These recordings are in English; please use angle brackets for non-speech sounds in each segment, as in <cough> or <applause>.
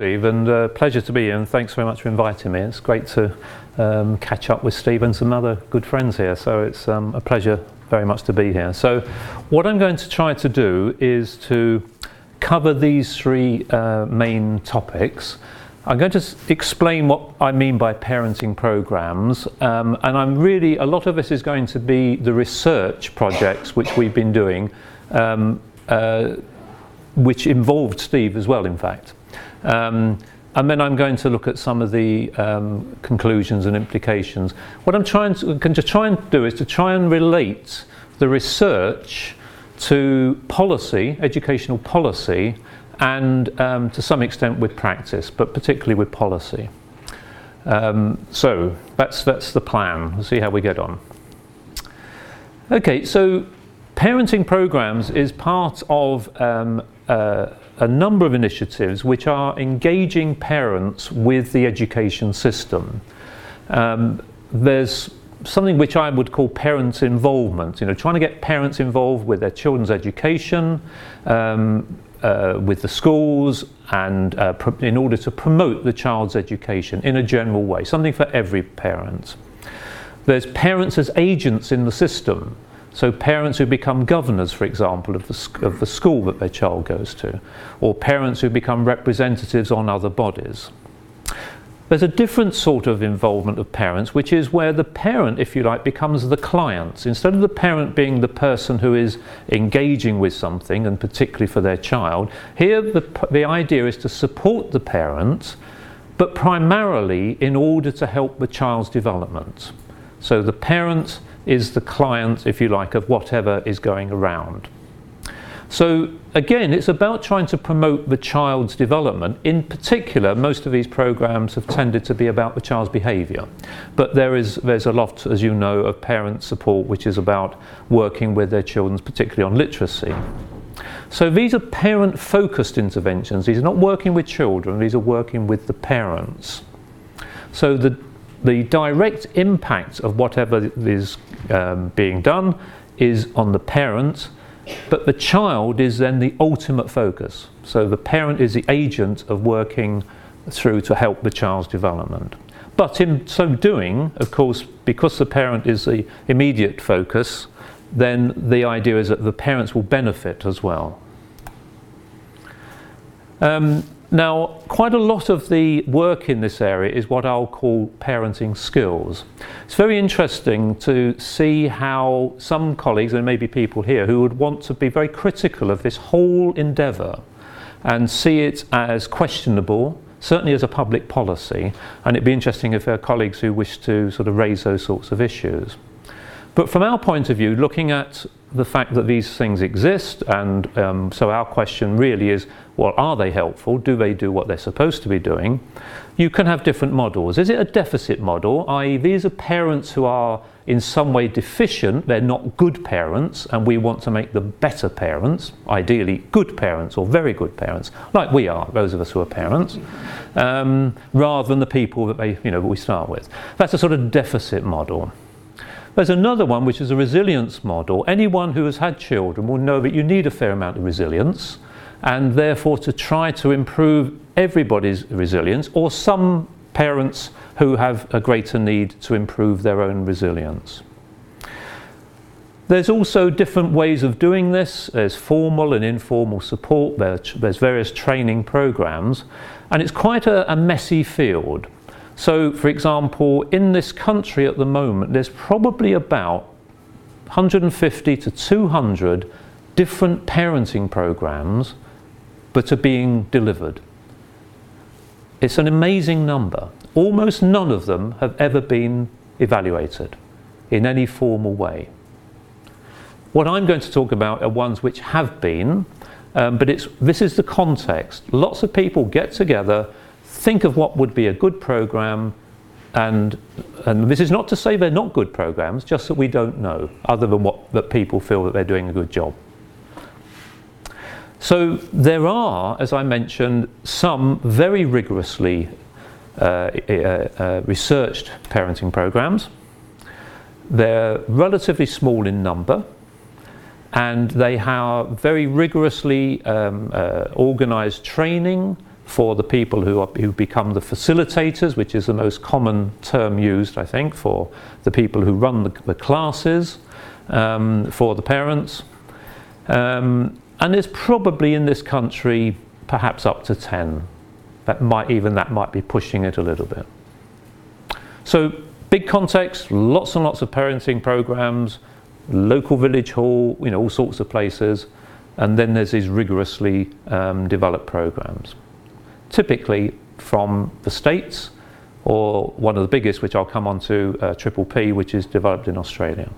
Steve, and uh, pleasure to be here, and thanks very much for inviting me. It's great to um, catch up with Steve and some other good friends here, so it's um, a pleasure very much to be here. So, what I'm going to try to do is to cover these three uh, main topics. I'm going to s- explain what I mean by parenting programs, um, and I'm really a lot of this is going to be the research projects which we've been doing, um, uh, which involved Steve as well, in fact. Um, and then I'm going to look at some of the um, conclusions and implications. What I'm trying to, just try and do is to try and relate the research to policy, educational policy, and um, to some extent with practice, but particularly with policy. Um, so that's, that's the plan. We'll see how we get on. Okay, so parenting programs is part of um, uh, a number of initiatives which are engaging parents with the education system. Um, there's something which I would call parents' involvement, you know, trying to get parents involved with their children's education, um, uh, with the schools, and uh, pro- in order to promote the child's education in a general way, something for every parent. There's parents as agents in the system. So, parents who become governors, for example, of the, sc- of the school that their child goes to, or parents who become representatives on other bodies. There's a different sort of involvement of parents, which is where the parent, if you like, becomes the client. Instead of the parent being the person who is engaging with something, and particularly for their child, here the, the idea is to support the parent, but primarily in order to help the child's development. So the parent is the client, if you like, of whatever is going around. So again, it's about trying to promote the child's development. In particular, most of these programs have tended to be about the child's behaviour. But there is there's a lot, as you know, of parent support which is about working with their children, particularly on literacy. So these are parent focused interventions. These are not working with children, these are working with the parents. So the the direct impact of whatever is um, being done is on the parent, but the child is then the ultimate focus. So the parent is the agent of working through to help the child's development. But in so doing, of course, because the parent is the immediate focus, then the idea is that the parents will benefit as well. Um, now, quite a lot of the work in this area is what I'll call parenting skills. It's very interesting to see how some colleagues, and maybe people here, who would want to be very critical of this whole endeavour and see it as questionable, certainly as a public policy, and it'd be interesting if there are colleagues who wish to sort of raise those sorts of issues. But from our point of view, looking at the fact that these things exist, and um, so our question really is well, are they helpful? Do they do what they're supposed to be doing? You can have different models. Is it a deficit model, i.e., these are parents who are in some way deficient, they're not good parents, and we want to make them better parents, ideally good parents or very good parents, like we are, those of us who are parents, um, rather than the people that they, you know, we start with. That's a sort of deficit model. There's another one which is a resilience model. Anyone who has had children will know that you need a fair amount of resilience, and therefore to try to improve everybody's resilience, or some parents who have a greater need to improve their own resilience. There's also different ways of doing this. There's formal and informal support, there's various training programs, and it's quite a, a messy field. So, for example, in this country at the moment, there's probably about 150 to 200 different parenting programs that are being delivered. It's an amazing number. Almost none of them have ever been evaluated in any formal way. What I'm going to talk about are ones which have been, um, but it's, this is the context. Lots of people get together, think of what would be a good program, and, and this is not to say they're not good programs, just that we don't know, other than what that people feel that they're doing a good job. So there are, as I mentioned, some very rigorously uh, uh, uh, researched parenting programs. They're relatively small in number, and they have very rigorously um, uh, organised training for the people who, are, who become the facilitators, which is the most common term used, I think, for the people who run the, the classes, um, for the parents. Um, and there's probably in this country perhaps up to 10. That might even that might be pushing it a little bit. So big context, lots and lots of parenting programs, local village hall, you know, all sorts of places, and then there's these rigorously um, developed programs, typically from the states, or one of the biggest, which I'll come on to, uh, Triple P, which is developed in Australia.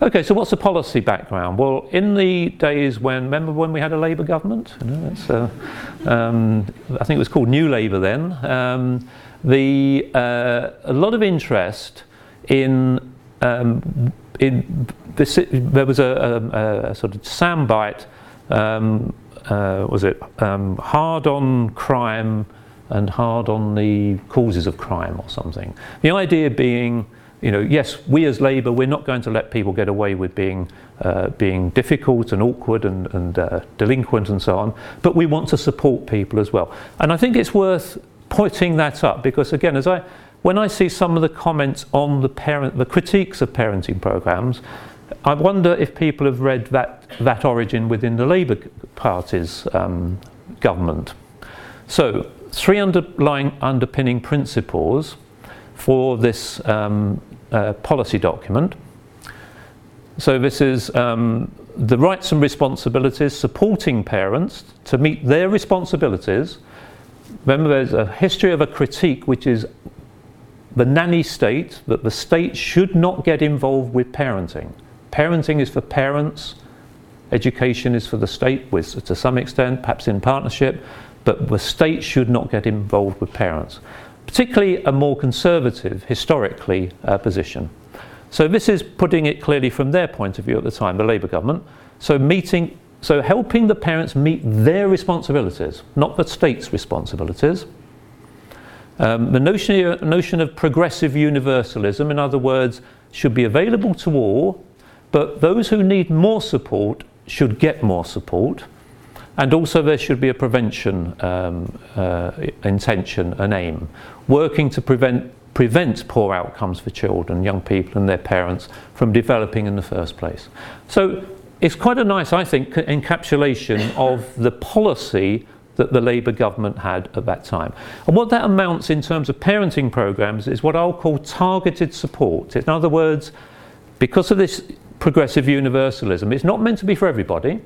Okay, so what's the policy background? Well, in the days when, remember when we had a Labour government? You know, uh, um, I think it was called New Labour then. Um, the, uh, a lot of interest in, um, in this, there was a, a, a sort of soundbite, um, uh, was it um, hard on crime and hard on the causes of crime or something. The idea being, you know, yes, we as Labour, we're not going to let people get away with being, uh, being difficult and awkward and, and uh, delinquent and so on, but we want to support people as well. And I think it's worth putting that up because, again, as I, when I see some of the comments on the, parent, the critiques of parenting programs, I wonder if people have read that, that origin within the Labour Party's um, government. So, three underlying underpinning principles for this um, uh, policy document. So this is um, the rights and responsibilities, supporting parents to meet their responsibilities. Remember, there's a history of a critique which is the nanny state, that the state should not get involved with parenting. Parenting is for parents, education is for the state, with, to some extent, perhaps in partnership, but the state should not get involved with parents particularly a more conservative, historically, uh, position. So this is putting it clearly from their point of view at the time, the Labour government. So meeting, so helping the parents meet their responsibilities, not the state's responsibilities. Um, the notion, notion of progressive universalism, in other words, should be available to all, but those who need more support should get more support. And also, there should be a prevention um, uh, intention, an aim, working to prevent, prevent poor outcomes for children, young people, and their parents from developing in the first place. So, it's quite a nice, I think, encapsulation of the policy that the Labour government had at that time. And what that amounts in terms of parenting programs is what I'll call targeted support. In other words, because of this progressive universalism, it's not meant to be for everybody.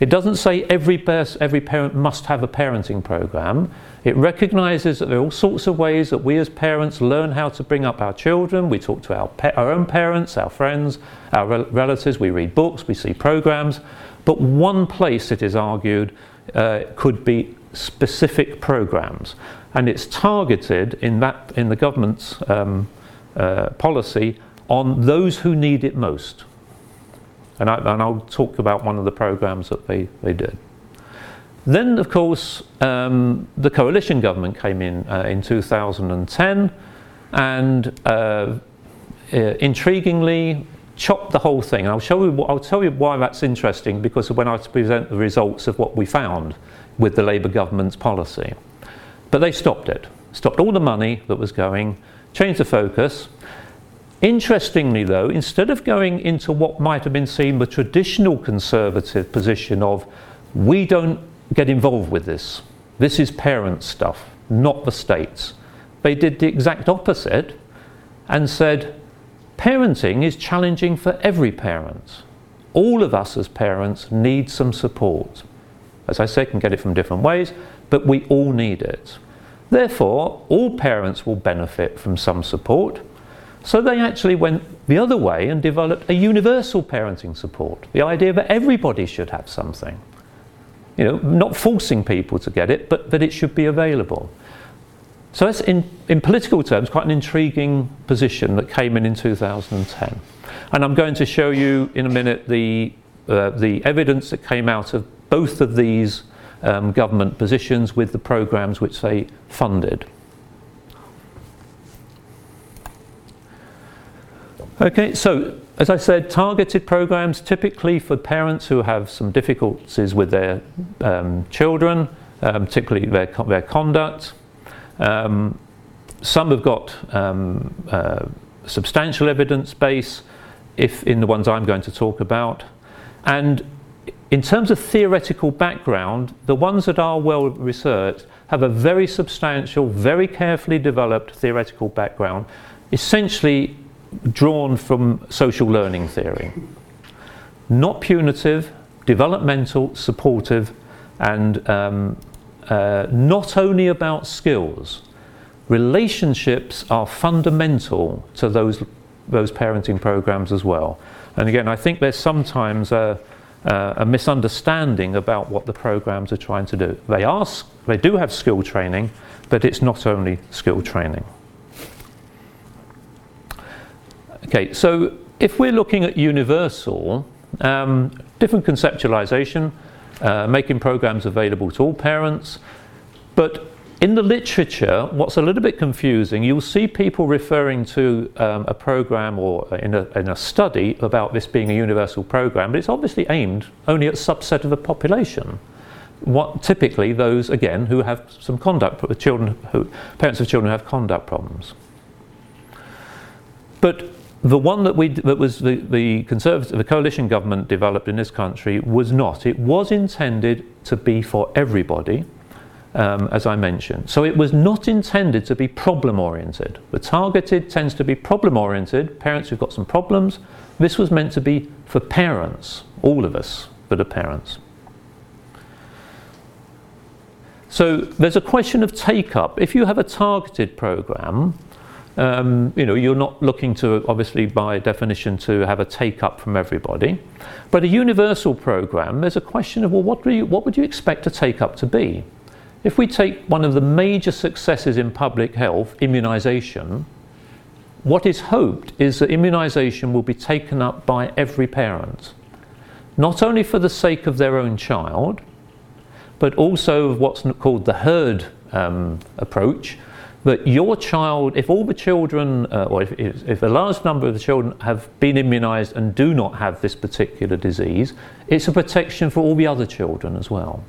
It doesn't say every, every parent must have a parenting program. It recognizes that there are all sorts of ways that we as parents learn how to bring up our children. We talk to our, our own parents, our friends, our rel- relatives, we read books, we see programs. But one place, it is argued, uh, could be specific programs. And it's targeted in, that, in the government's um, uh, policy on those who need it most. And, I, will talk about one of the programs that they, they did. Then, of course, um, the coalition government came in uh, in 2010 and uh, uh, intriguingly chopped the whole thing. I'll, show you, I'll tell you why that's interesting because when I present the results of what we found with the Labour government's policy. But they stopped it, stopped all the money that was going, changed the focus, Interestingly, though, instead of going into what might have been seen the traditional conservative position of we don't get involved with this, this is parent stuff, not the states, they did the exact opposite and said parenting is challenging for every parent. All of us as parents need some support. As I say, can get it from different ways, but we all need it. Therefore, all parents will benefit from some support so they actually went the other way and developed a universal parenting support. The idea that everybody should have something. You know, not forcing people to get it, but that it should be available. So that's in, in political terms quite an intriguing position that came in in 2010. And I'm going to show you in a minute the, uh, the evidence that came out of both of these um, government positions with the programs which they funded. Okay, so as I said, targeted programs typically for parents who have some difficulties with their um, children, um, particularly their, their conduct. Um, some have got um, uh, substantial evidence base, if in the ones I'm going to talk about. And in terms of theoretical background, the ones that are well researched have a very substantial, very carefully developed theoretical background, essentially drawn from social learning theory. Not punitive, developmental, supportive, and um, uh, not only about skills. Relationships are fundamental to those, those parenting programs as well. And again, I think there's sometimes a, uh, a misunderstanding about what the programs are trying to do. They, are, they do have skill training, but it's not only skill training. Okay, so if we're looking at universal, um, different conceptualization, uh, making programs available to all parents, but in the literature, what's a little bit confusing, you'll see people referring to um, a program or in a, in a, study about this being a universal program, but it's obviously aimed only at a subset of the population. What, typically, those again who have some conduct, children, who, parents of children who have conduct problems. But the one that we that was the, the conservative the coalition government developed in this country was not. It was intended to be for everybody um, as I mentioned. So it was not intended to be problem oriented. The targeted tends to be problem oriented, parents who've got some problems. This was meant to be for parents, all of us that are parents. So there's a question of take up. If you have a targeted program, um, you know, you're not looking to, obviously, by definition, to have a take up from everybody. But a universal program, there's a question of, well, what, you, what would you expect a take up to be? If we take one of the major successes in public health, immunisation, what is hoped is that immunisation will be taken up by every parent, not only for the sake of their own child, but also of what's called the herd um, approach. That your child, if all the children, uh, or if, if a large number of the children have been immunised and do not have this particular disease, it's a protection for all the other children as well.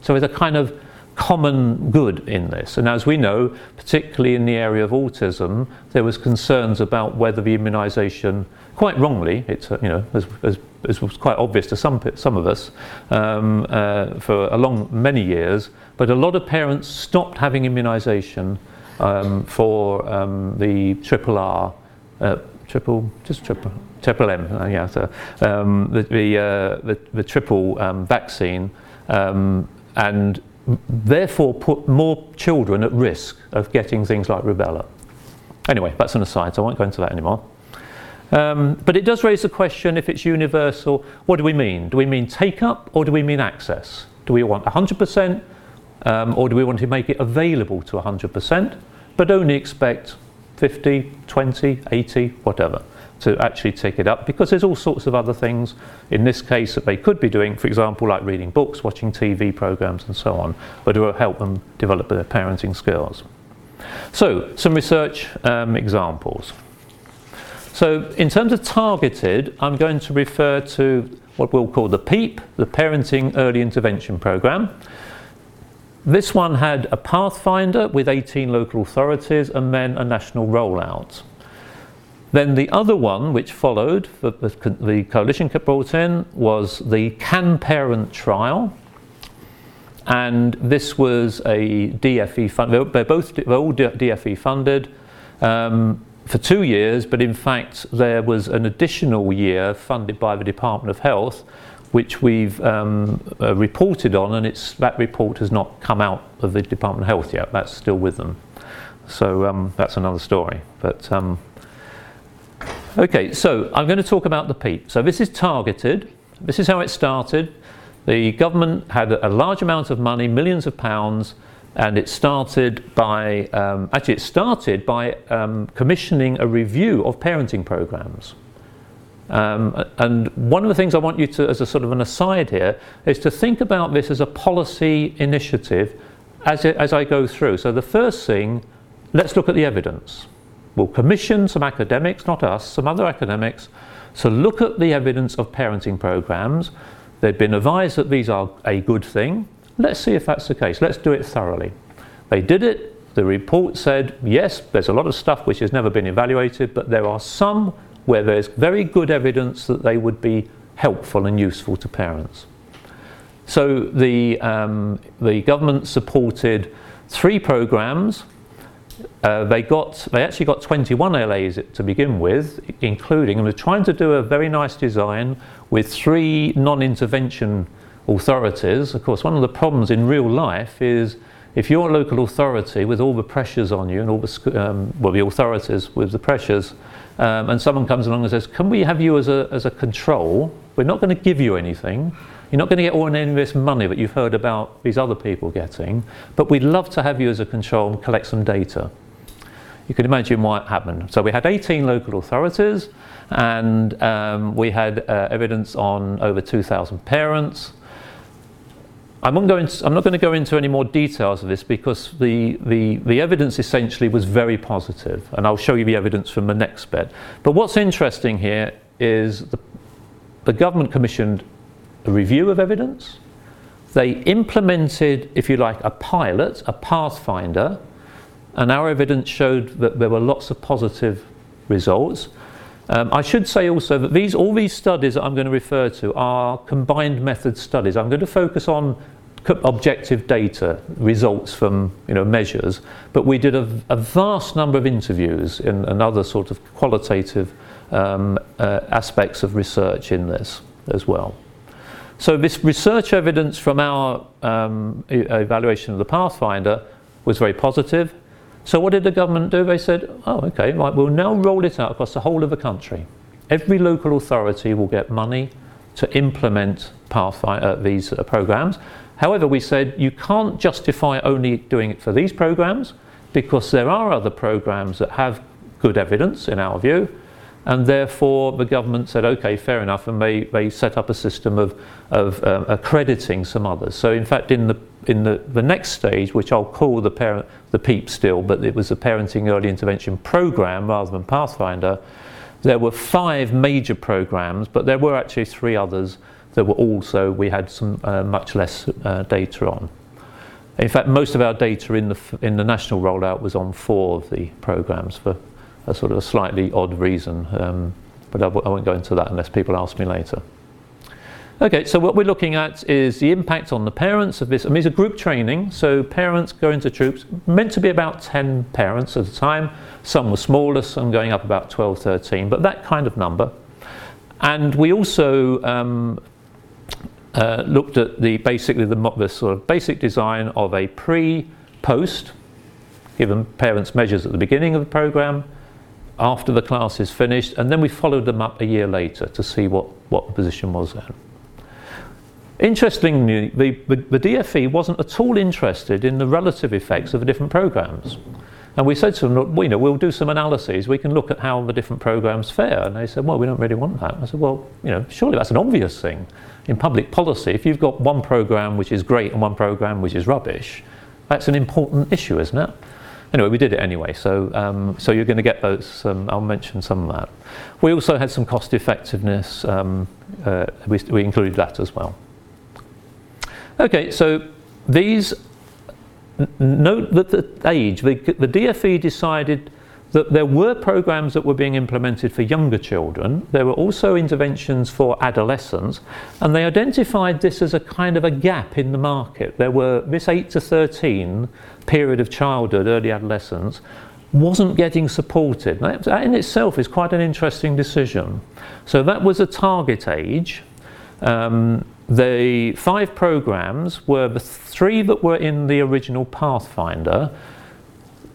So it's a kind of common good in this. And as we know, particularly in the area of autism, there was concerns about whether the immunisation, quite wrongly, it's you know as, as, as, was quite obvious to some some of us um, uh, for a long many years, but a lot of parents stopped having immunisation um, for um, the triple R. Uh, triple, just triple, triple M, uh, yeah, so, um, the, the, uh, the, the, triple um, vaccine, um, and therefore put more children at risk of getting things like rubella. Anyway, that's an aside, so I won't go into that anymore. Um, but it does raise the question if it's universal, what do we mean? Do we mean take up or do we mean access? Do we want 100% um, or do we want to make it available to 100% but only expect 50, 20, 80, whatever? to actually take it up because there's all sorts of other things in this case that they could be doing, for example, like reading books, watching TV programs, and so on, but it will help them develop their parenting skills. So, some research um, examples. So, in terms of targeted, I'm going to refer to what we'll call the PEEP, the Parenting Early Intervention Program. This one had a pathfinder with 18 local authorities and then a national rollout. Then the other one, which followed, the, the coalition brought in, was the Can Parent trial. And this was a DFE fund. They're, they're both they're all DFE funded um, for two years, but in fact there was an additional year funded by the Department of Health, which we've um, uh, reported on, and it's that report has not come out of the Department of Health yet. That's still with them. So um, that's another story. But um, Okay, so I'm going to talk about the PEEP. So this is targeted. This is how it started. The government had a large amount of money, millions of pounds, and it started by um, actually it started by um, commissioning a review of parenting programs. Um, and one of the things I want you to, as a sort of an aside here, is to think about this as a policy initiative as, it, as I go through. So the first thing, let's look at the evidence. We'll commission some academics, not us, some other academics, to look at the evidence of parenting programs. They've been advised that these are a good thing, Let's see if that's the case. Let's do it thoroughly. They did it. The report said, yes, there's a lot of stuff which has never been evaluated, but there are some where there's very good evidence that they would be helpful and useful to parents. So the, um, the government supported three programs. Uh, they got they actually got 21 LAs to begin with, including and they're trying to do a very nice design with three non-intervention authorities. Of course, one of the problems in real life is if you're a local authority with all the pressures on you and all the um, well the authorities with the pressures, um, and someone comes along and says, "Can we have you as a as a control? We're not going to give you anything." You're not going to get all any of this money that you've heard about these other people getting, but we'd love to have you as a control and collect some data. You can imagine what happened. So we had 18 local authorities, and um, we had uh, evidence on over 2,000 parents. I'm not, to, I'm not going to go into any more details of this because the, the, the evidence essentially was very positive, and I'll show you the evidence from the next bit. But what's interesting here is the, the government commissioned a review of evidence. They implemented, if you like, a pilot, a pathfinder, and our evidence showed that there were lots of positive results. Um, I should say also that these, all these studies that I'm going to refer to are combined method studies. I'm going to focus on objective data, results from you know, measures, but we did a, a vast number of interviews in, and other sort of qualitative um, uh, aspects of research in this as well. So this research evidence from our um, evaluation of the Pathfinder was very positive. So what did the government do? They said, oh, okay, right, we'll now roll it out across the whole of the country. Every local authority will get money to implement uh, these uh, programs. However, we said you can't justify only doing it for these programs because there are other programs that have good evidence, in our view, and therefore the government said, okay, fair enough, and they, they set up a system of, of um, accrediting some others. So in fact, in the in the, the next stage, which I'll call the parent the PEEP still, but it was a parenting early intervention program rather than Pathfinder. There were five major programs, but there were actually three others that were also we had some uh, much less uh, data on. In fact, most of our data in the in the national rollout was on four of the programs for a sort of a slightly odd reason, um, but I w- I won't go into that unless people ask me later. Okay, so what we're looking at is the impact on the parents of this. I mean, it's a group training, so parents go into troops, meant to be about 10 parents at a time. Some were smaller, some going up about 12, 13, but that kind of number. And we also um, uh, looked at the basically the, the sort of basic design of a pre-post, given parents measures at the beginning of the program, after the class is finished, and then we followed them up a year later to see what, what the position was then. Interestingly, the, the, the DFE wasn't at all interested in the relative effects of the different programs. And we said to them, you know, we'll do some analyses. We can look at how the different programs fare. And they said, well, we don't really want that. I said, well, you know, surely that's an obvious thing. In public policy, if you've got one program which is great and one program which is rubbish, that's an important issue, isn't it? anyway, we did it anyway. So, um, so you're going to get those. Um, I'll mention some of that. We also had some cost effectiveness. Um, uh, we, we included that as well. Okay, so these note that the age, the, the DFE decided that there were programs that were being implemented for younger children. There were also interventions for adolescents, and they identified this as a kind of a gap in the market. There were this 8 to 13 period of childhood, early adolescence, wasn't getting supported. That in itself is quite an interesting decision. So that was a target age. Um, the five programs were the three that were in the original Pathfinder.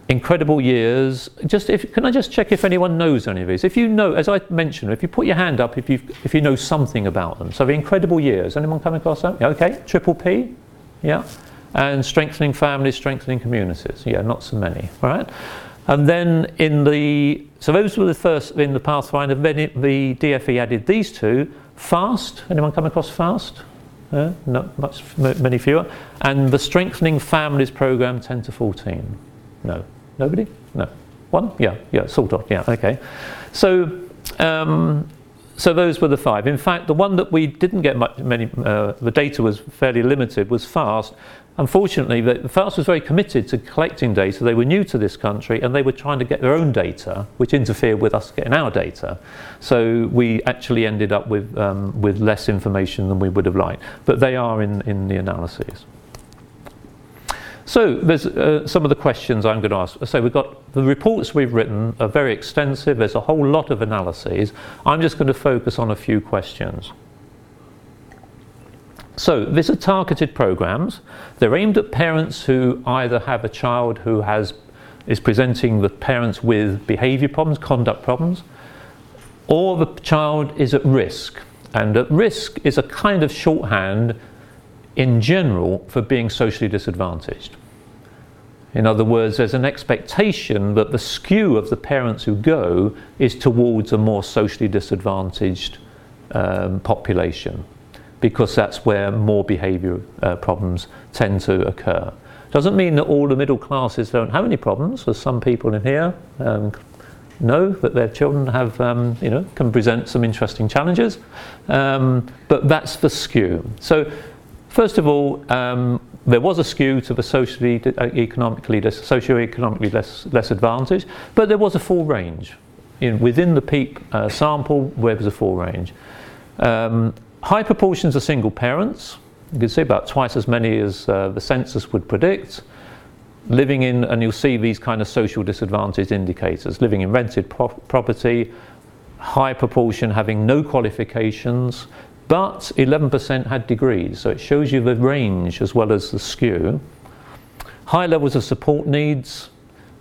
Incredible years. Just if can I just check if anyone knows any of these? If you know, as I mentioned, if you put your hand up, if you if you know something about them. So the Incredible Years. Anyone come across that? Yeah, okay. Triple P. Yeah and strengthening families, strengthening communities. Yeah, not so many. All right. And then in the so those were the first in the Pathfinder. Then it, the DFE added these two: fast. Anyone come across fast? Uh, not much, many fewer. And the strengthening families program, 10 to 14. No, nobody. No, one. Yeah, yeah, sort of. Yeah, okay. So. Um, so those were the five. In fact, the one that we didn't get much, many, uh, the data was fairly limited, was FAST. Unfortunately, the, FAST was very committed to collecting data. They were new to this country and they were trying to get their own data, which interfered with us getting our data. So we actually ended up with, um, with less information than we would have liked. But they are in, in the analyses. So there's uh, some of the questions I'm going to ask. So we've got the reports we've written are very extensive. There's a whole lot of analyses. I'm just going to focus on a few questions. So these are targeted programs. They're aimed at parents who either have a child who has is presenting the parents with behavior problems, conduct problems, or the child is at risk. And at risk is a kind of shorthand in general for being socially disadvantaged. In other words, there's an expectation that the skew of the parents who go is towards a more socially disadvantaged um, population because that's where more behaviour uh, problems tend to occur. Doesn't mean that all the middle classes don't have any problems, as some people in here um, know that their children have, um, you know, can present some interesting challenges, um, but that's the skew. So First of all, um, there was a skew to the socially, uh, economically, socio-economically less, less advantaged, but there was a full range. In, within the PEEP uh, sample, there was a full range. Um, high proportions of single parents, you can see about twice as many as uh, the census would predict. Living in, and you'll see these kind of social disadvantage indicators, living in rented pro- property, high proportion having no qualifications, but 11% had degrees, so it shows you the range as well as the skew. High levels of support needs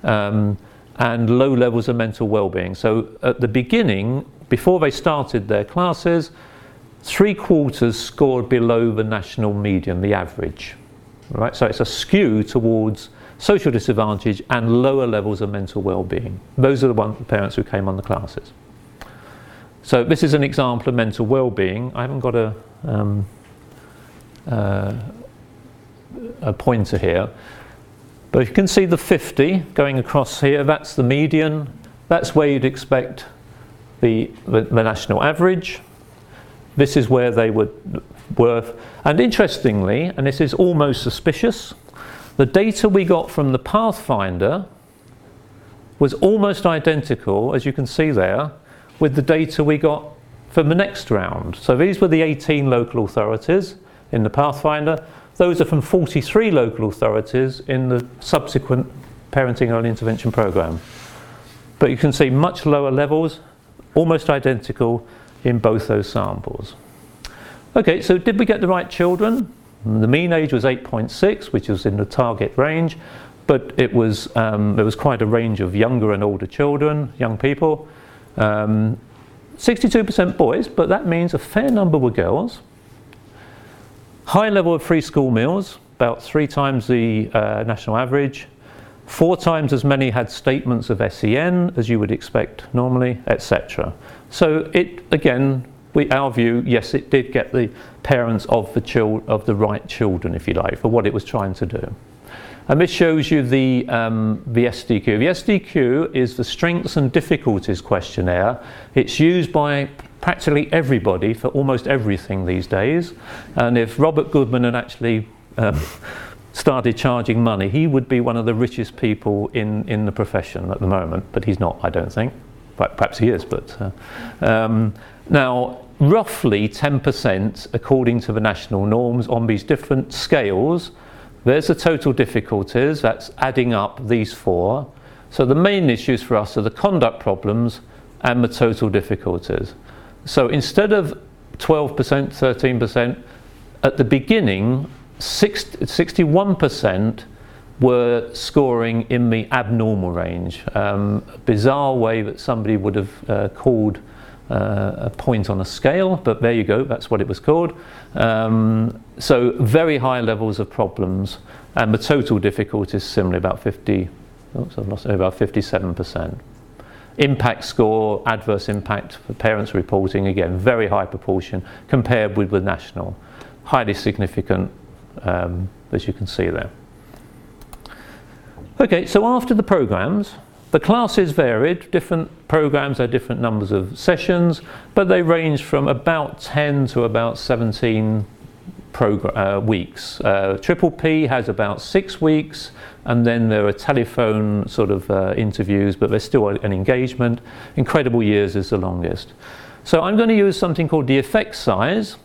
um, and low levels of mental well-being. So at the beginning, before they started their classes, three quarters scored below the national median, the average. Right? So it's a skew towards social disadvantage and lower levels of mental well-being. Those are the, one, the parents who came on the classes. So this is an example of mental well-being. I haven't got a, um, uh, a pointer here, but you can see the 50 going across here. That's the median. That's where you'd expect the, the, the national average. This is where they would worth. And interestingly, and this is almost suspicious, the data we got from the Pathfinder was almost identical, as you can see there, with the data we got from the next round. So these were the 18 local authorities in the Pathfinder. Those are from 43 local authorities in the subsequent parenting early intervention program. But you can see much lower levels, almost identical in both those samples. Okay, so did we get the right children? The mean age was 8.6, which was in the target range, but it was, um, there was quite a range of younger and older children, young people. Um, 62% boys, but that means a fair number were girls. High level of free school meals, about three times the uh, national average. Four times as many had statements of SEN as you would expect normally, etc. So it again, we, our view, yes, it did get the parents of the of the right children, if you like, for what it was trying to do. And this shows you the, um, the SDQ. The SDQ is the Strengths and Difficulties questionnaire. It's used by practically everybody for almost everything these days. And if Robert Goodman had actually um, <laughs> started charging money, he would be one of the richest people in, in the profession at the moment. But he's not, I don't think. Perhaps he is, but. Uh, um, now, roughly 10%, according to the national norms, on these different scales, there's the total difficulties, that's adding up these four. So the main issues for us are the conduct problems and the total difficulties. So instead of 12%, 13%, at the beginning, 61% were scoring in the abnormal range. Um, bizarre way that somebody would have uh, called uh, a point on a scale, but there you go, that's what it was called. Um, so very high levels of problems, and the total difficulty is similarly about 50, oops, I've lost about 57%. Impact score, adverse impact for parents reporting, again, very high proportion compared with the national. Highly significant, um, as you can see there. Okay, so after the programs, the classes varied, different programs had different numbers of sessions, but they ranged from about 10 to about 17 uh, weeks. Uh, Triple P has about six weeks, and then there are telephone sort of uh, interviews, but there's still an engagement. Incredible Years is the longest. So I'm going to use something called the effect size.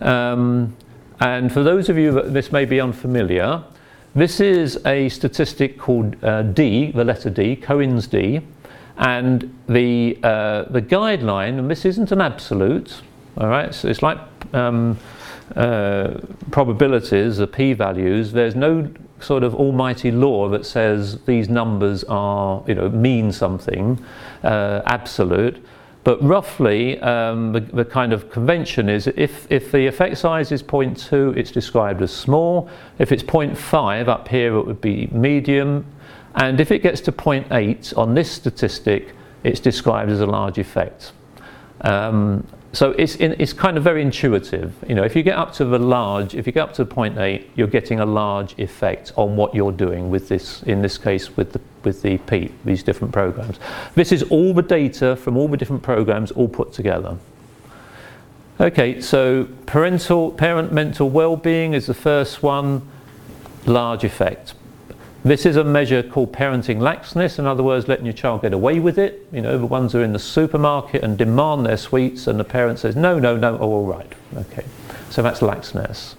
Um, and for those of you that this may be unfamiliar, this is a statistic called uh, D, the letter D, Cohen's D, and the uh, the guideline. And this isn't an absolute, all right. So it's like um, uh, probabilities, the p-values. There's no sort of almighty law that says these numbers are, you know, mean something uh, absolute. But roughly, um, the, the, kind of convention is if, if the effect size is 0.2, it's described as small. If it's 0.5 up here, it would be medium. And if it gets to 0.8 on this statistic, it's described as a large effect. Um, so it's, in, it's kind of very intuitive. You know, if you get up to the large, if you get up to 0.8, you're getting a large effect on what you're doing with this, in this case, with the, with the PEEP, these different programs. This is all the data from all the different programs all put together. Okay, so parental, parent mental well-being is the first one, large effect. This is a measure called parenting laxness, in other words, letting your child get away with it. You know, the ones who are in the supermarket and demand their sweets, and the parent says, no, no, no, oh, all right. Okay, so that's laxness.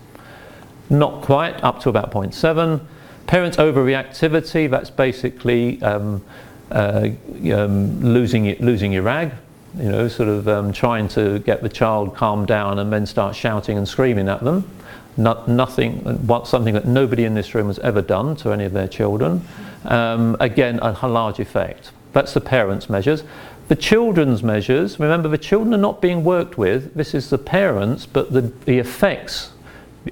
Not quite, up to about 0.7. Parent overreactivity, that's basically um, uh, um, losing, losing your rag, you know, sort of um, trying to get the child calmed down and then start shouting and screaming at them. Not, nothing, something that nobody in this room has ever done to any of their children. Um, again, a, large effect. That's the parents' measures. The children's measures, remember the children are not being worked with, this is the parents, but the, the effects,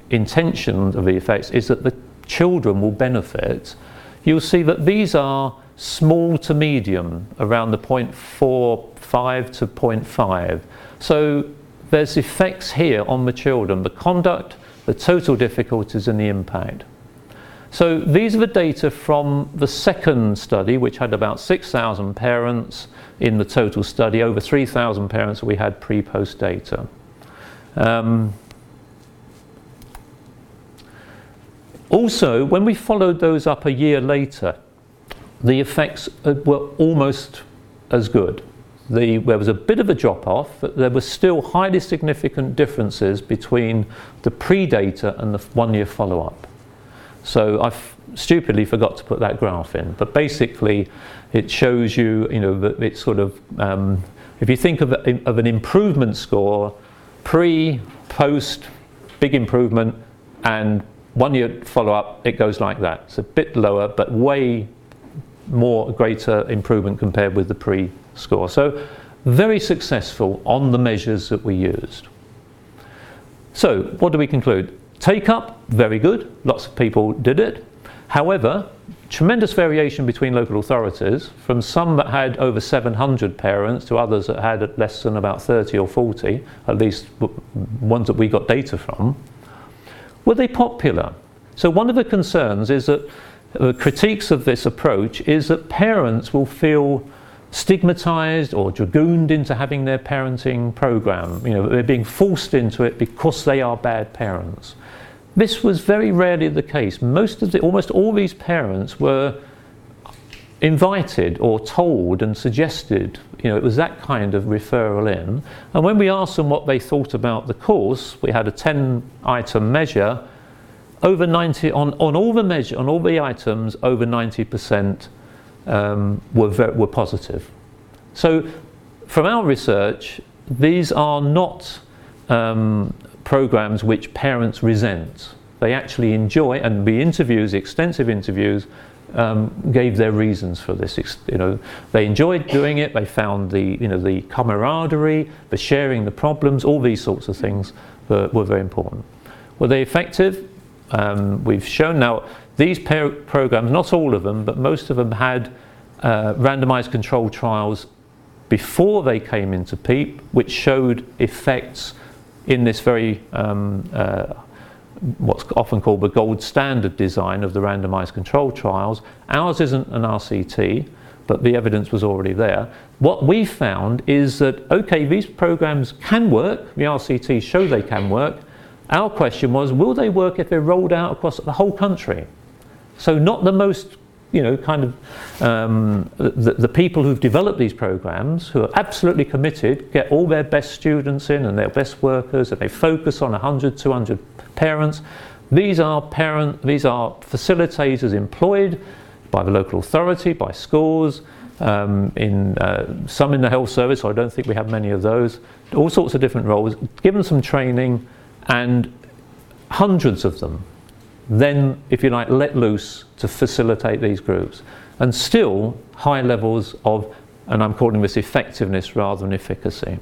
intention of the effects is that the children will benefit. You'll see that these are small to medium, around the 0.45 to 0.5. So there's effects here on the children. The conduct, the total difficulties and the impact. So these are the data from the second study, which had about 6,000 parents in the total study, over 3,000 parents we had pre-post data. Um, also, when we followed those up a year later, the effects uh, were almost as good the, there was a bit of a drop off, but there were still highly significant differences between the pre-data and the one-year follow-up. So I stupidly forgot to put that graph in, but basically it shows you, you know, that it's sort of, um, if you think of, a, of an improvement score, pre, post, big improvement, and one year follow-up, it goes like that. It's a bit lower, but way more greater improvement compared with the pre score. So very successful on the measures that we used. So what do we conclude? Take up, very good. Lots of people did it. However, tremendous variation between local authorities, from some that had over 700 parents to others that had less than about 30 or 40, at least ones that we got data from. Were they popular? So one of the concerns is that the critiques of this approach is that parents will feel stigmatized or dragooned into having their parenting program. You know, they're being forced into it because they are bad parents. This was very rarely the case. Most of the, almost all these parents were invited or told and suggested. You know, it was that kind of referral in. And when we asked them what they thought about the course, we had a 10 item measure. Over 90 on, on all the measure on all the items, over 90 percent um, were, were positive. So, from our research, these are not um, programs which parents resent. They actually enjoy, and the interviews, extensive interviews, um, gave their reasons for this. You know, they enjoyed doing it. They found the, you know, the camaraderie, the sharing the problems, all these sorts of things were very important. Were they effective? Um, we've shown now these programs, not all of them, but most of them had uh, randomized controlled trials before they came into PEEP, which showed effects in this very um, uh, what's often called the gold standard design of the randomized controlled trials. Ours isn't an RCT, but the evidence was already there. What we found is that, okay, these programs can work, the RCTs show they can work. Our question was, will they work if they're rolled out across the whole country? So, not the most you know, kind of um, the, the, people who've developed these programs, who are absolutely committed, get all their best students in and their best workers, and they focus on 100, 200 parents. These are parent, these are facilitators employed by the local authority, by schools, um, in uh, some in the health service. I don't think we have many of those. All sorts of different roles. Given some training, and hundreds of them then, if you like, let loose to facilitate these groups. And still high levels of, and I'm calling this effectiveness rather than efficacy.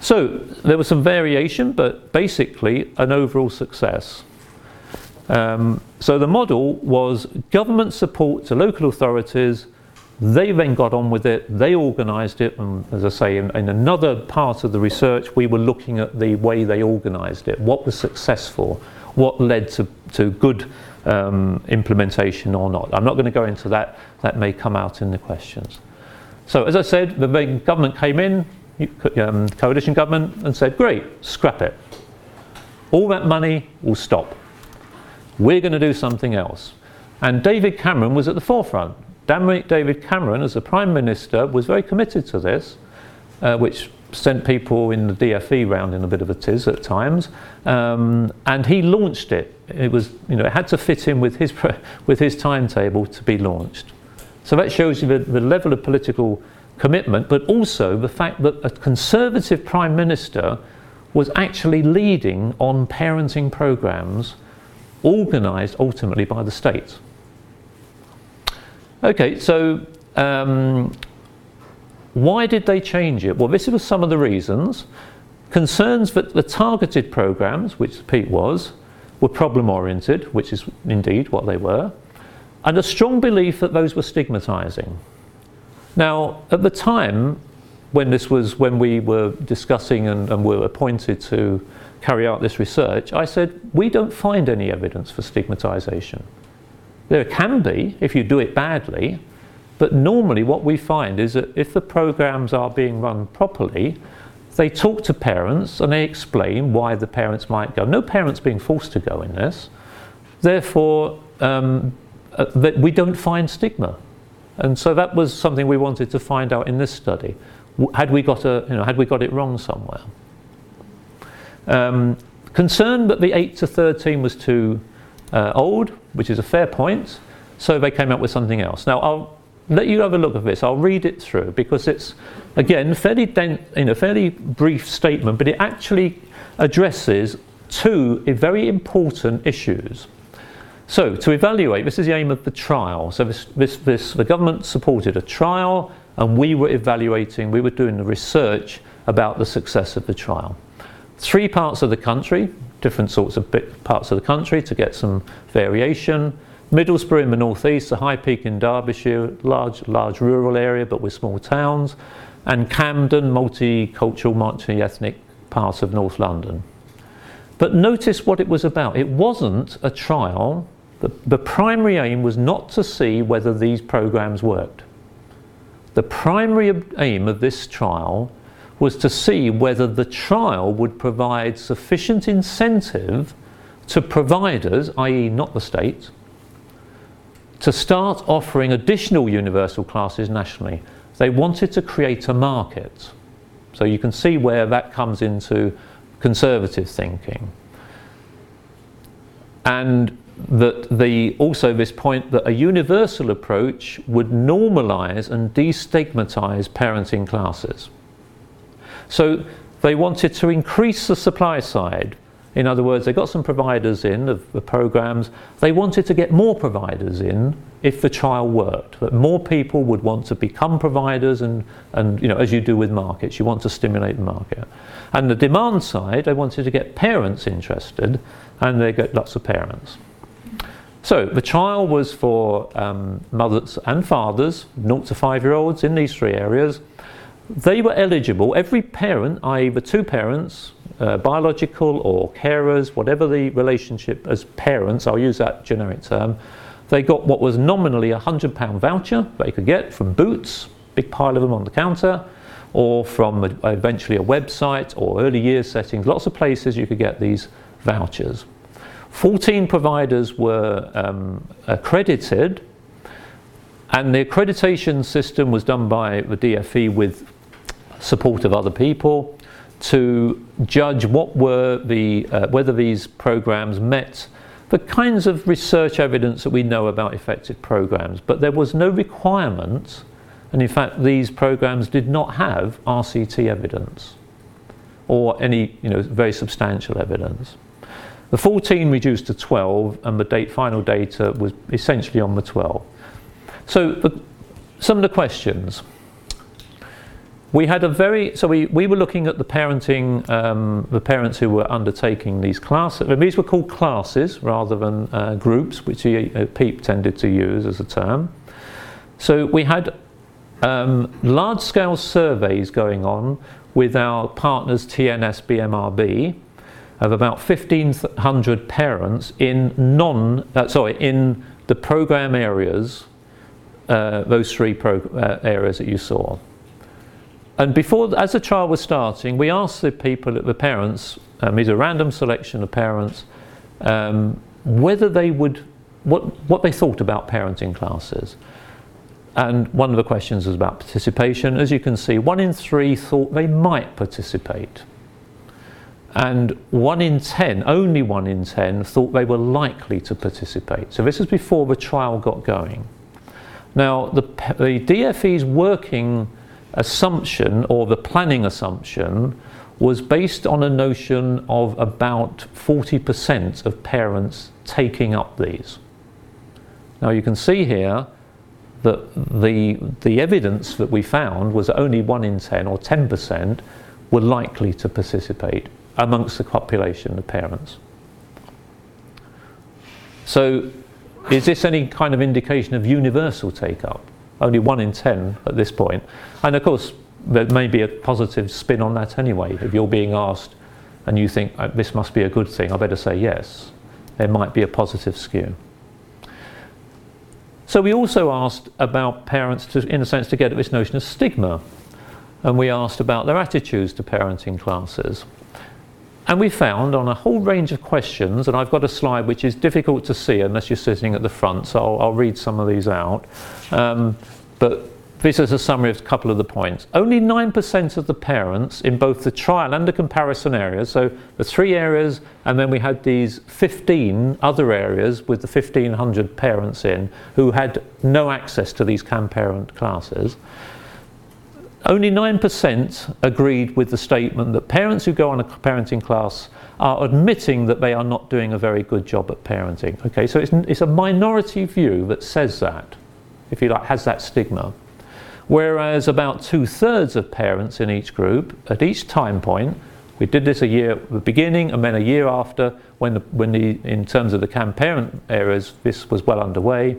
So there was some variation, but basically an overall success. Um, so the model was government support to local authorities. They then got on with it, they organised it, and as I say, in, in, another part of the research, we were looking at the way they organised it, what was successful, what led to, to good um, implementation or not. I'm not going to go into that, that may come out in the questions. So, as I said, the government came in, um, coalition government, and said, Great, scrap it. All that money will stop. We're going to do something else. And David Cameron was at the forefront. David Cameron, as the Prime Minister, was very committed to this, uh, which sent people in the DFE round in a bit of a tiz at times, um, and he launched it. It was, you know, it had to fit in with his with his timetable to be launched. So that shows you the, the level of political commitment, but also the fact that a conservative prime minister was actually leading on parenting programs organised ultimately by the state. Okay, so um, why did they change it? Well, this was some of the reasons. Concerns that the targeted programs, which PEEP was, were problem oriented, which is indeed what they were, and a strong belief that those were stigmatizing. Now, at the time when this was when we were discussing and, and were appointed to carry out this research, I said, we don't find any evidence for stigmatization. There can be if you do it badly, but normally, what we find is that if the programs are being run properly, they talk to parents and they explain why the parents might go. No parents being forced to go in this. Therefore, um, uh, that we don't find stigma. And so that was something we wanted to find out in this study. Had we got, a, you know, had we got it wrong somewhere? Um, concerned that the 8 to 13 was too uh, old, which is a fair point, so they came up with something else. Now, I'll let you have a look at this. I'll read it through because it's, again, fairly, den- in a fairly brief statement, but it actually addresses two very important issues. So, to evaluate, this is the aim of the trial. So, this, this, this, the government supported a trial, and we were evaluating, we were doing the research about the success of the trial. Three parts of the country, different sorts of parts of the country to get some variation. Middlesbrough in the northeast, the High Peak in Derbyshire, large, large rural area but with small towns, and Camden, multicultural, multi-ethnic part of North London. But notice what it was about. It wasn't a trial. The, the primary aim was not to see whether these programs worked. The primary aim of this trial was to see whether the trial would provide sufficient incentive to providers, i.e., not the state, to start offering additional universal classes nationally. They wanted to create a market. So you can see where that comes into conservative thinking. And that the also this point that a universal approach would normalize and destigmatize parenting classes. So they wanted to increase the supply side in other words, they got some providers in of the programs. They wanted to get more providers in if the trial worked. That more people would want to become providers, and, and you know, as you do with markets, you want to stimulate the market. And the demand side, they wanted to get parents interested, and they got lots of parents. So the trial was for um, mothers and fathers, 0 to 5 year olds in these three areas. They were eligible, every parent, i.e., the two parents, uh, biological or carers, whatever the relationship as parents, I'll use that generic term, they got what was nominally a £100 voucher they could get from Boots, big pile of them on the counter, or from a, eventually a website or early years settings, lots of places you could get these vouchers. 14 providers were um, accredited, and the accreditation system was done by the DFE with support of other people to judge what were the, uh, whether these programs met the kinds of research evidence that we know about effective programs. But there was no requirement, and in fact, these programs did not have RCT evidence or any you know, very substantial evidence. The 14 reduced to 12, and the date, final data was essentially on the 12. So, the, some of the questions. We had a very so we, we were looking at the parenting um, the parents who were undertaking these classes. These were called classes rather than uh, groups, which he, uh, PEEP tended to use as a term. So we had um, large scale surveys going on with our partners TNS BMRB of about 1,500 parents in non uh, sorry in the program areas, uh, those three pro- uh, areas that you saw. And before, as the trial was starting, we asked the people, the parents, um, these are random selection of parents, um, whether they would, what, what they thought about parenting classes. And one of the questions was about participation. As you can see, one in three thought they might participate. And one in ten, only one in ten, thought they were likely to participate. So this is before the trial got going. Now, the, the DFE's working assumption or the planning assumption was based on a notion of about 40% of parents taking up these. Now you can see here that the, the evidence that we found was only 1 in 10 or 10% were likely to participate amongst the population of parents. So is this any kind of indication of universal take up? Only one in ten at this point. And of course, there may be a positive spin on that anyway. If you're being asked and you think oh, this must be a good thing, I better say yes. There might be a positive skew. So we also asked about parents to, in a sense, to get at this notion of stigma. And we asked about their attitudes to parenting classes. And we found on a whole range of questions, and I've got a slide which is difficult to see unless you're sitting at the front, so I'll, I'll read some of these out. Um, but this is a summary of a couple of the points. Only 9% of the parents in both the trial and the comparison areas, so the three areas, and then we had these 15 other areas with the 1,500 parents in who had no access to these CANparent classes. Only 9% agreed with the statement that parents who go on a parenting class are admitting that they are not doing a very good job at parenting. Okay, so it's, it's a minority view that says that, if you like, has that stigma. Whereas about two thirds of parents in each group, at each time point, we did this a year at the beginning and then a year after, when, the, when the, in terms of the CANparent areas, this was well underway.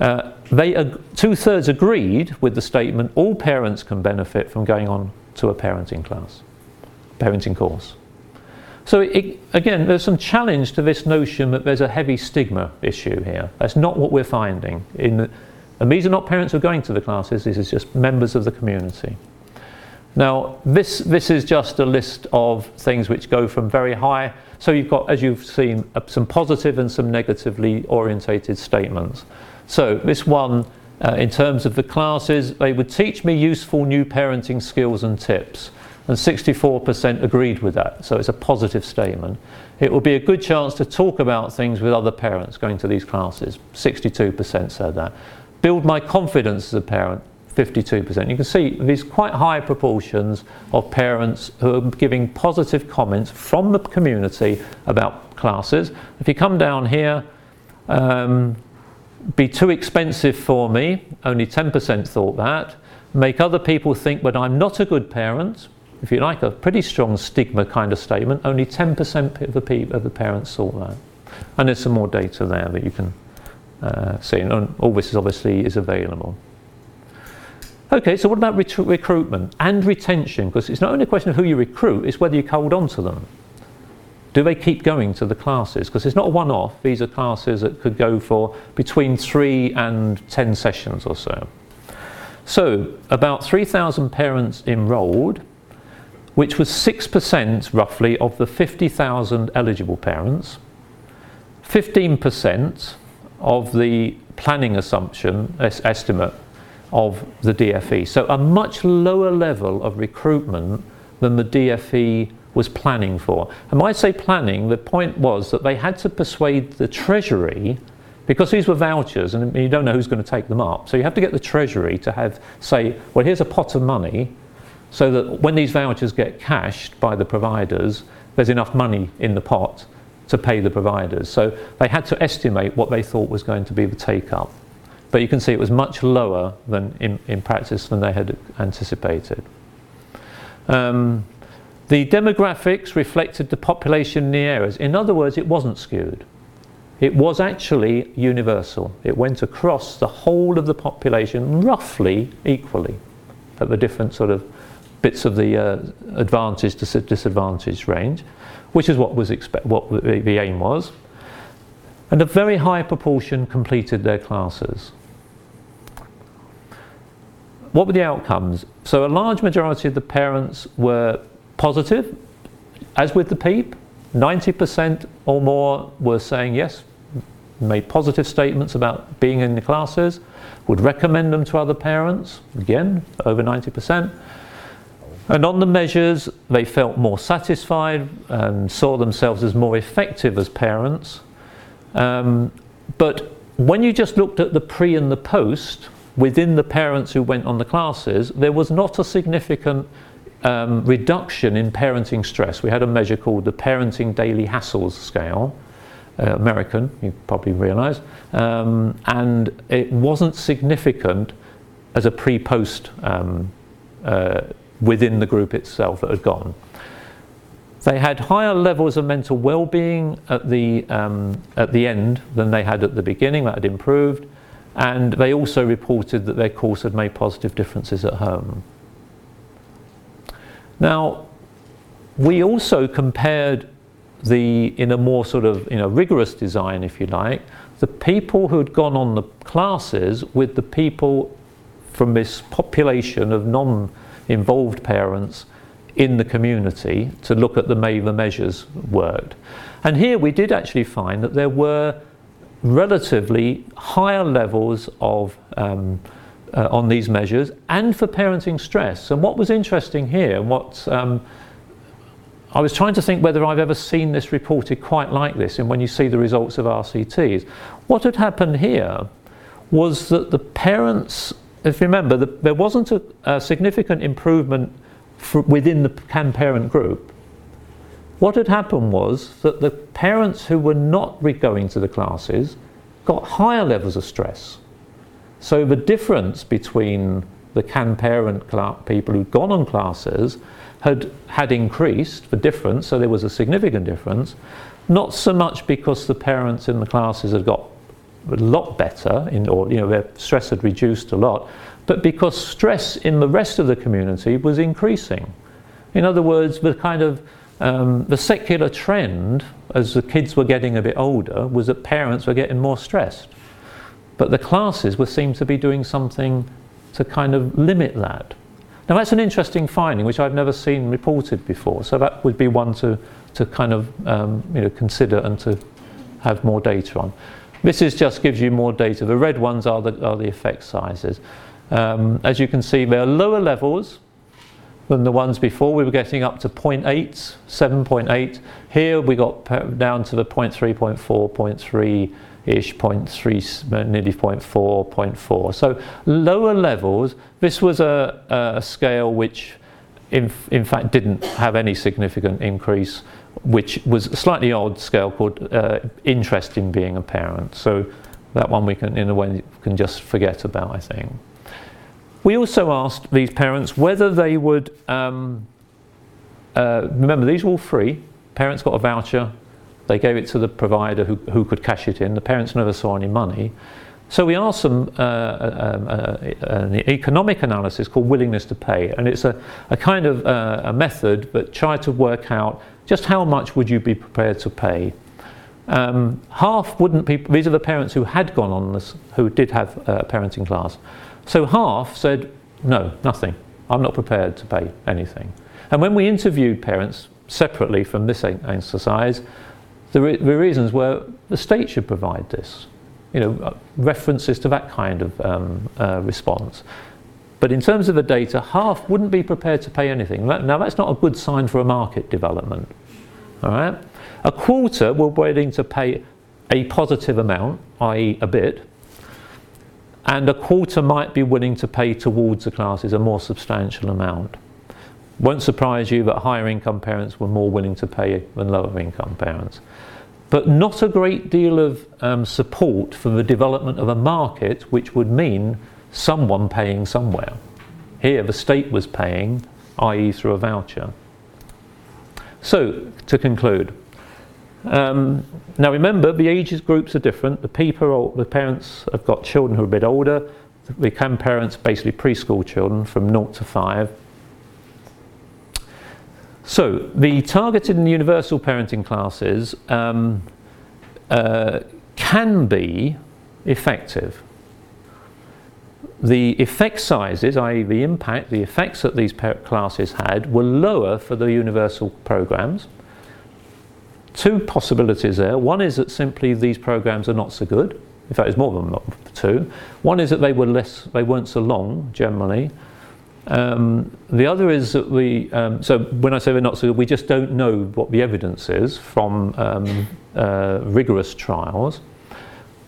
Uh, they two-thirds agreed with the statement all parents can benefit from going on to a parenting class, parenting course. So it, again, there's some challenge to this notion that there's a heavy stigma issue here. That's not what we're finding. In the, and these are not parents who are going to the classes, this is just members of the community. Now, this, this is just a list of things which go from very high. So you've got, as you've seen, uh, some positive and some negatively orientated statements. So this one, uh, in terms of the classes, they would teach me useful new parenting skills and tips. And 64% agreed with that, so it's a positive statement. It will be a good chance to talk about things with other parents going to these classes. 62% said that. Build my confidence as a parent. 52%. You can see these quite high proportions of parents who are giving positive comments from the community about classes. If you come down here, um, be too expensive for me, only 10% thought that. Make other people think that I'm not a good parent, if you like, a pretty strong stigma kind of statement, only 10% of the, pe- of the parents thought that. And there's some more data there that you can uh, see, and all this is obviously is available. Okay, so what about ret- recruitment and retention? Because it's not only a question of who you recruit, it's whether you hold on to them. Do they keep going to the classes? Because it's not a one off, these are classes that could go for between three and ten sessions or so. So, about 3,000 parents enrolled, which was 6% roughly of the 50,000 eligible parents, 15% of the planning assumption estimate of the DFE. So, a much lower level of recruitment than the DFE was planning for. And when I say planning, the point was that they had to persuade the Treasury, because these were vouchers and you don't know who's going to take them up. So you have to get the Treasury to have say, well, here's a pot of money, so that when these vouchers get cashed by the providers, there's enough money in the pot to pay the providers. So they had to estimate what they thought was going to be the take up. But you can see it was much lower than in, in practice than they had anticipated. Um, the demographics reflected the population in the areas. In other words, it wasn't skewed. It was actually universal. It went across the whole of the population roughly equally at the different sort of bits of the uh, advantage to disadvantage range, which is what was expect- what the aim was. And a very high proportion completed their classes. What were the outcomes? So a large majority of the parents were positive, as with the PEEP, 90% or more were saying yes, made positive statements about being in the classes, would recommend them to other parents, again, over 90%. And on the measures, they felt more satisfied and saw themselves as more effective as parents. Um, but when you just looked at the pre and the post, within the parents who went on the classes, there was not a significant um, reduction in parenting stress. We had a measure called the Parenting Daily Hassles Scale, uh, American, you probably realise, um, and it wasn't significant as a pre post um, uh, within the group itself that had gone. They had higher levels of mental well being at, the um, at the end than they had at the beginning, that had improved, and they also reported that their course had made positive differences at home. Now, we also compared the, in a more sort of you know, rigorous design, if you like, the people who had gone on the classes with the people from this population of non involved parents in the community to look at the way the measures worked. And here we did actually find that there were relatively higher levels of um, uh, on these measures and for parenting stress. And what was interesting here, what um, I was trying to think whether I've ever seen this reported quite like this, and when you see the results of RCTs, what had happened here was that the parents, if you remember, the, there wasn't a, a significant improvement within the CANparent group. What had happened was that the parents who were not going to the classes got higher levels of stress. So the difference between the CANparent people who'd gone on classes had, had increased, the difference, so there was a significant difference, not so much because the parents in the classes had got a lot better, in, or you know, their stress had reduced a lot, but because stress in the rest of the community was increasing. In other words, the kind of um, the secular trend as the kids were getting a bit older was that parents were getting more stressed. But the classes were seemed to be doing something to kind of limit that. Now that's an interesting finding which I've never seen reported before. So that would be one to, to kind of um, you know, consider and to have more data on. This is just gives you more data. The red ones are the, are the effect sizes. Um, as you can see, there are lower levels than the ones before. We were getting up to 0.8, 7.8. Here we got down to the 0.3, 0.4, 0.3 ish, 0.3, nearly 0.4, 0.4. So lower levels. This was a, a scale which, in, in fact, didn't have any significant increase, which was a slightly odd scale called uh, interest in being a parent. So that one we can, in a way, can just forget about, I think. We also asked these parents whether they would. Um, uh, remember, these were all free. Parents got a voucher they gave it to the provider who, who could cash it in. The parents never saw any money. So we asked them uh, um, uh, an economic analysis called willingness to pay, and it's a, a kind of uh, a method that tried to work out just how much would you be prepared to pay. Um, half wouldn't be. These are the parents who had gone on this, who did have a parenting class. So half said, no, nothing. I'm not prepared to pay anything. And when we interviewed parents separately from this exercise, the, re- the reasons were the state should provide this you know, uh, references to that kind of um, uh, response. But in terms of the data, half wouldn't be prepared to pay anything. Now, that's not a good sign for a market development. All right? A quarter were willing to pay a positive amount, i.e., a bit, and a quarter might be willing to pay towards the classes a more substantial amount. Won't surprise you that higher income parents were more willing to pay than lower income parents but not a great deal of um, support for the development of a market which would mean someone paying somewhere. Here, the state was paying, i.e., through a voucher. So, to conclude, um, now remember the ages groups are different. The people, the parents have got children who are a bit older. The CAM parents, basically preschool children from 0 to 5. So, the targeted and universal parenting classes um, uh, can be effective. The effect sizes, i.e., the impact, the effects that these classes had, were lower for the universal programs. Two possibilities there. One is that simply these programs are not so good. In fact, it's more than two. One is that they were less, they weren't so long generally, um, the other is that we, um, so when I say we're not so good, we just don't know what the evidence is from um, uh, rigorous trials.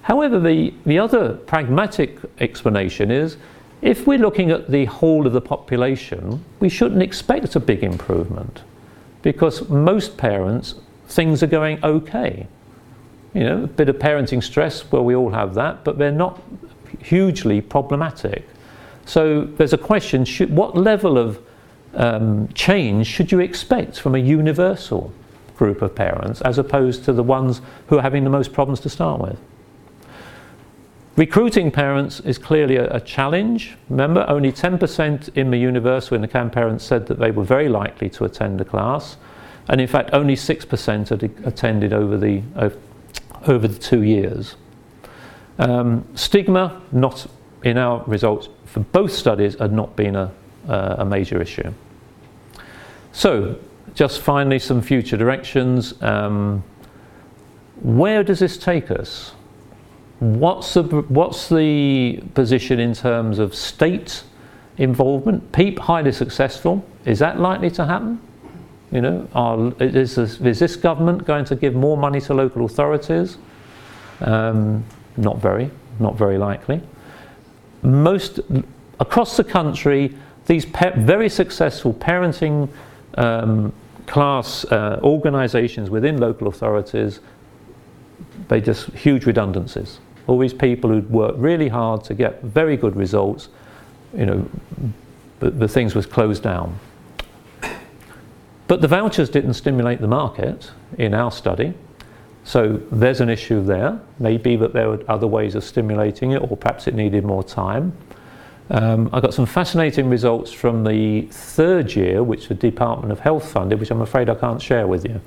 However, the, the other pragmatic explanation is if we're looking at the whole of the population, we shouldn't expect a big improvement because most parents, things are going okay. You know, a bit of parenting stress, well, we all have that, but they're not hugely problematic. So there's a question should, what level of um, change should you expect from a universal group of parents as opposed to the ones who are having the most problems to start with? Recruiting parents is clearly a, a challenge. Remember, only 10% in the universal in the CAM parents said that they were very likely to attend a class, and in fact, only 6% had attended over the, over the two years. Um, stigma, not in our results for both studies had not been a, uh, a major issue. So, just finally, some future directions. Um, where does this take us? What's the, what's the position in terms of state involvement? PEEP highly successful. Is that likely to happen? You know, are, is, this, is this government going to give more money to local authorities? Um, not very, not very likely most across the country, these very successful parenting um, class uh, organisations within local authorities, they just huge redundancies. All these people who'd worked really hard to get very good results, you know, the, the things was closed down. But the vouchers didn't stimulate the market in our study. So there's an issue there. Maybe that there were other ways of stimulating it, or perhaps it needed more time. Um, I got some fascinating results from the third year, which the Department of Health funded, which I'm afraid I can't share with you.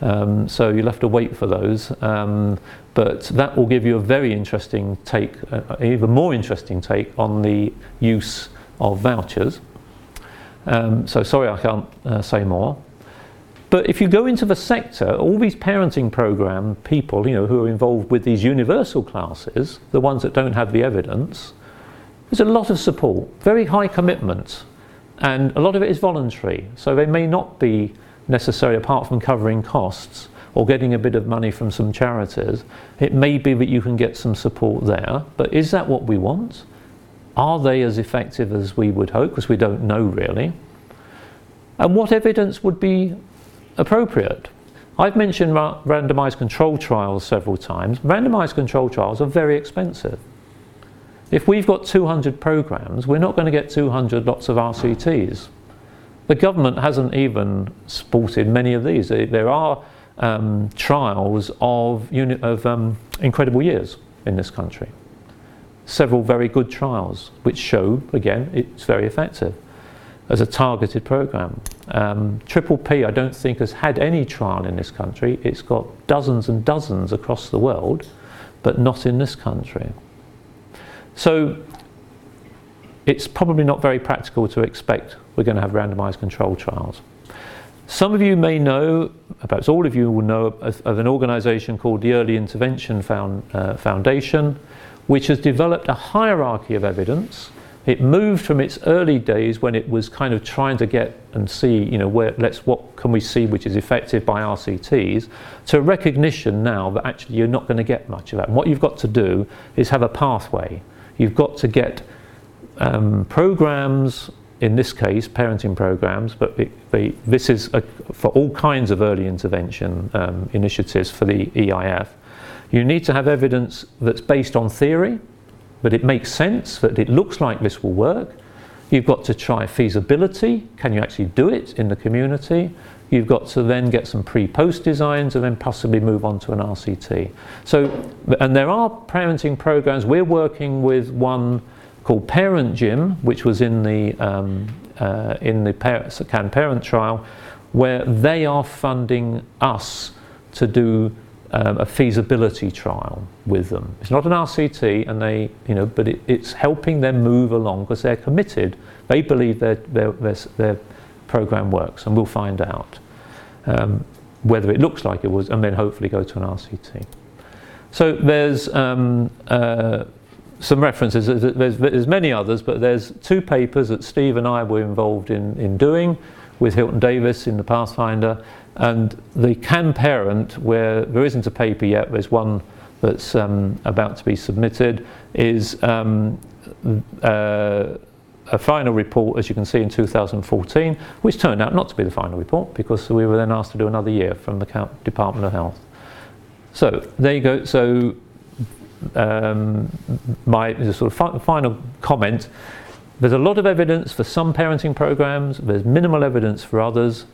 Um, so you'll have to wait for those. Um, but that will give you a very interesting take, uh, even more interesting take on the use of vouchers. Um, so sorry I can't uh, say more. But if you go into the sector, all these parenting program people, you know, who are involved with these universal classes, the ones that don't have the evidence, there's a lot of support, very high commitment, and a lot of it is voluntary. So they may not be necessary apart from covering costs or getting a bit of money from some charities. It may be that you can get some support there, but is that what we want? Are they as effective as we would hope? Because we don't know really. And what evidence would be appropriate. I've mentioned ra- randomized control trials several times. Randomized control trials are very expensive. If we've got 200 programs, we're not going to get 200 lots of RCTs. The government hasn't even supported many of these. There are um, trials of, uni- of um, incredible years in this country. Several very good trials which show, again, it's very effective as a targeted program. Um, Triple P, I don't think, has had any trial in this country. It's got dozens and dozens across the world, but not in this country. So it's probably not very practical to expect we're going to have randomized control trials. Some of you may know, perhaps all of you will know, of, of an organization called the Early Intervention Found, uh, Foundation, which has developed a hierarchy of evidence. It moved from its early days when it was kind of trying to get and see, you know, where let's what can we see which is effective by RCTs, to recognition now that actually you're not going to get much of that. And what you've got to do is have a pathway. You've got to get um, programs in this case, parenting programs, but it, this is a, for all kinds of early intervention um, initiatives for the EIF. You need to have evidence that's based on theory, but it makes sense, that it looks like this will work. You've got to try feasibility. Can you actually do it in the community? You've got to then get some pre-post designs and then possibly move on to an RCT. So, and there are parenting programs. We're working with one called Parent Gym, which was in the um, uh, in the CANparent trial, where they are funding us to do um, a feasibility trial with them. It's not an RCT, and they, you know, but it, it's helping them move along because they're committed. They believe their their, their, their program works, and we'll find out um, whether it looks like it was, and then hopefully go to an RCT. So there's um, uh, some references. There's, there's, many others, but there's two papers that Steve and I were involved in, in doing with Hilton Davis in the Pathfinder, and the CANparent, where there isn't a paper yet, there's one that's um, about to be submitted, is um, uh, a final report, as you can see, in 2014, which turned out not to be the final report because we were then asked to do another year from the Department of Health. So there you go. So um, my sort of fi- final comment there's a lot of evidence for some parenting programs, there's minimal evidence for others,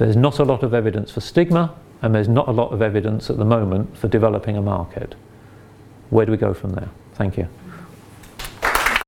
there's not a lot of evidence for stigma, and there's not a lot of evidence at the moment for developing a market. Where do we go from there? Thank you.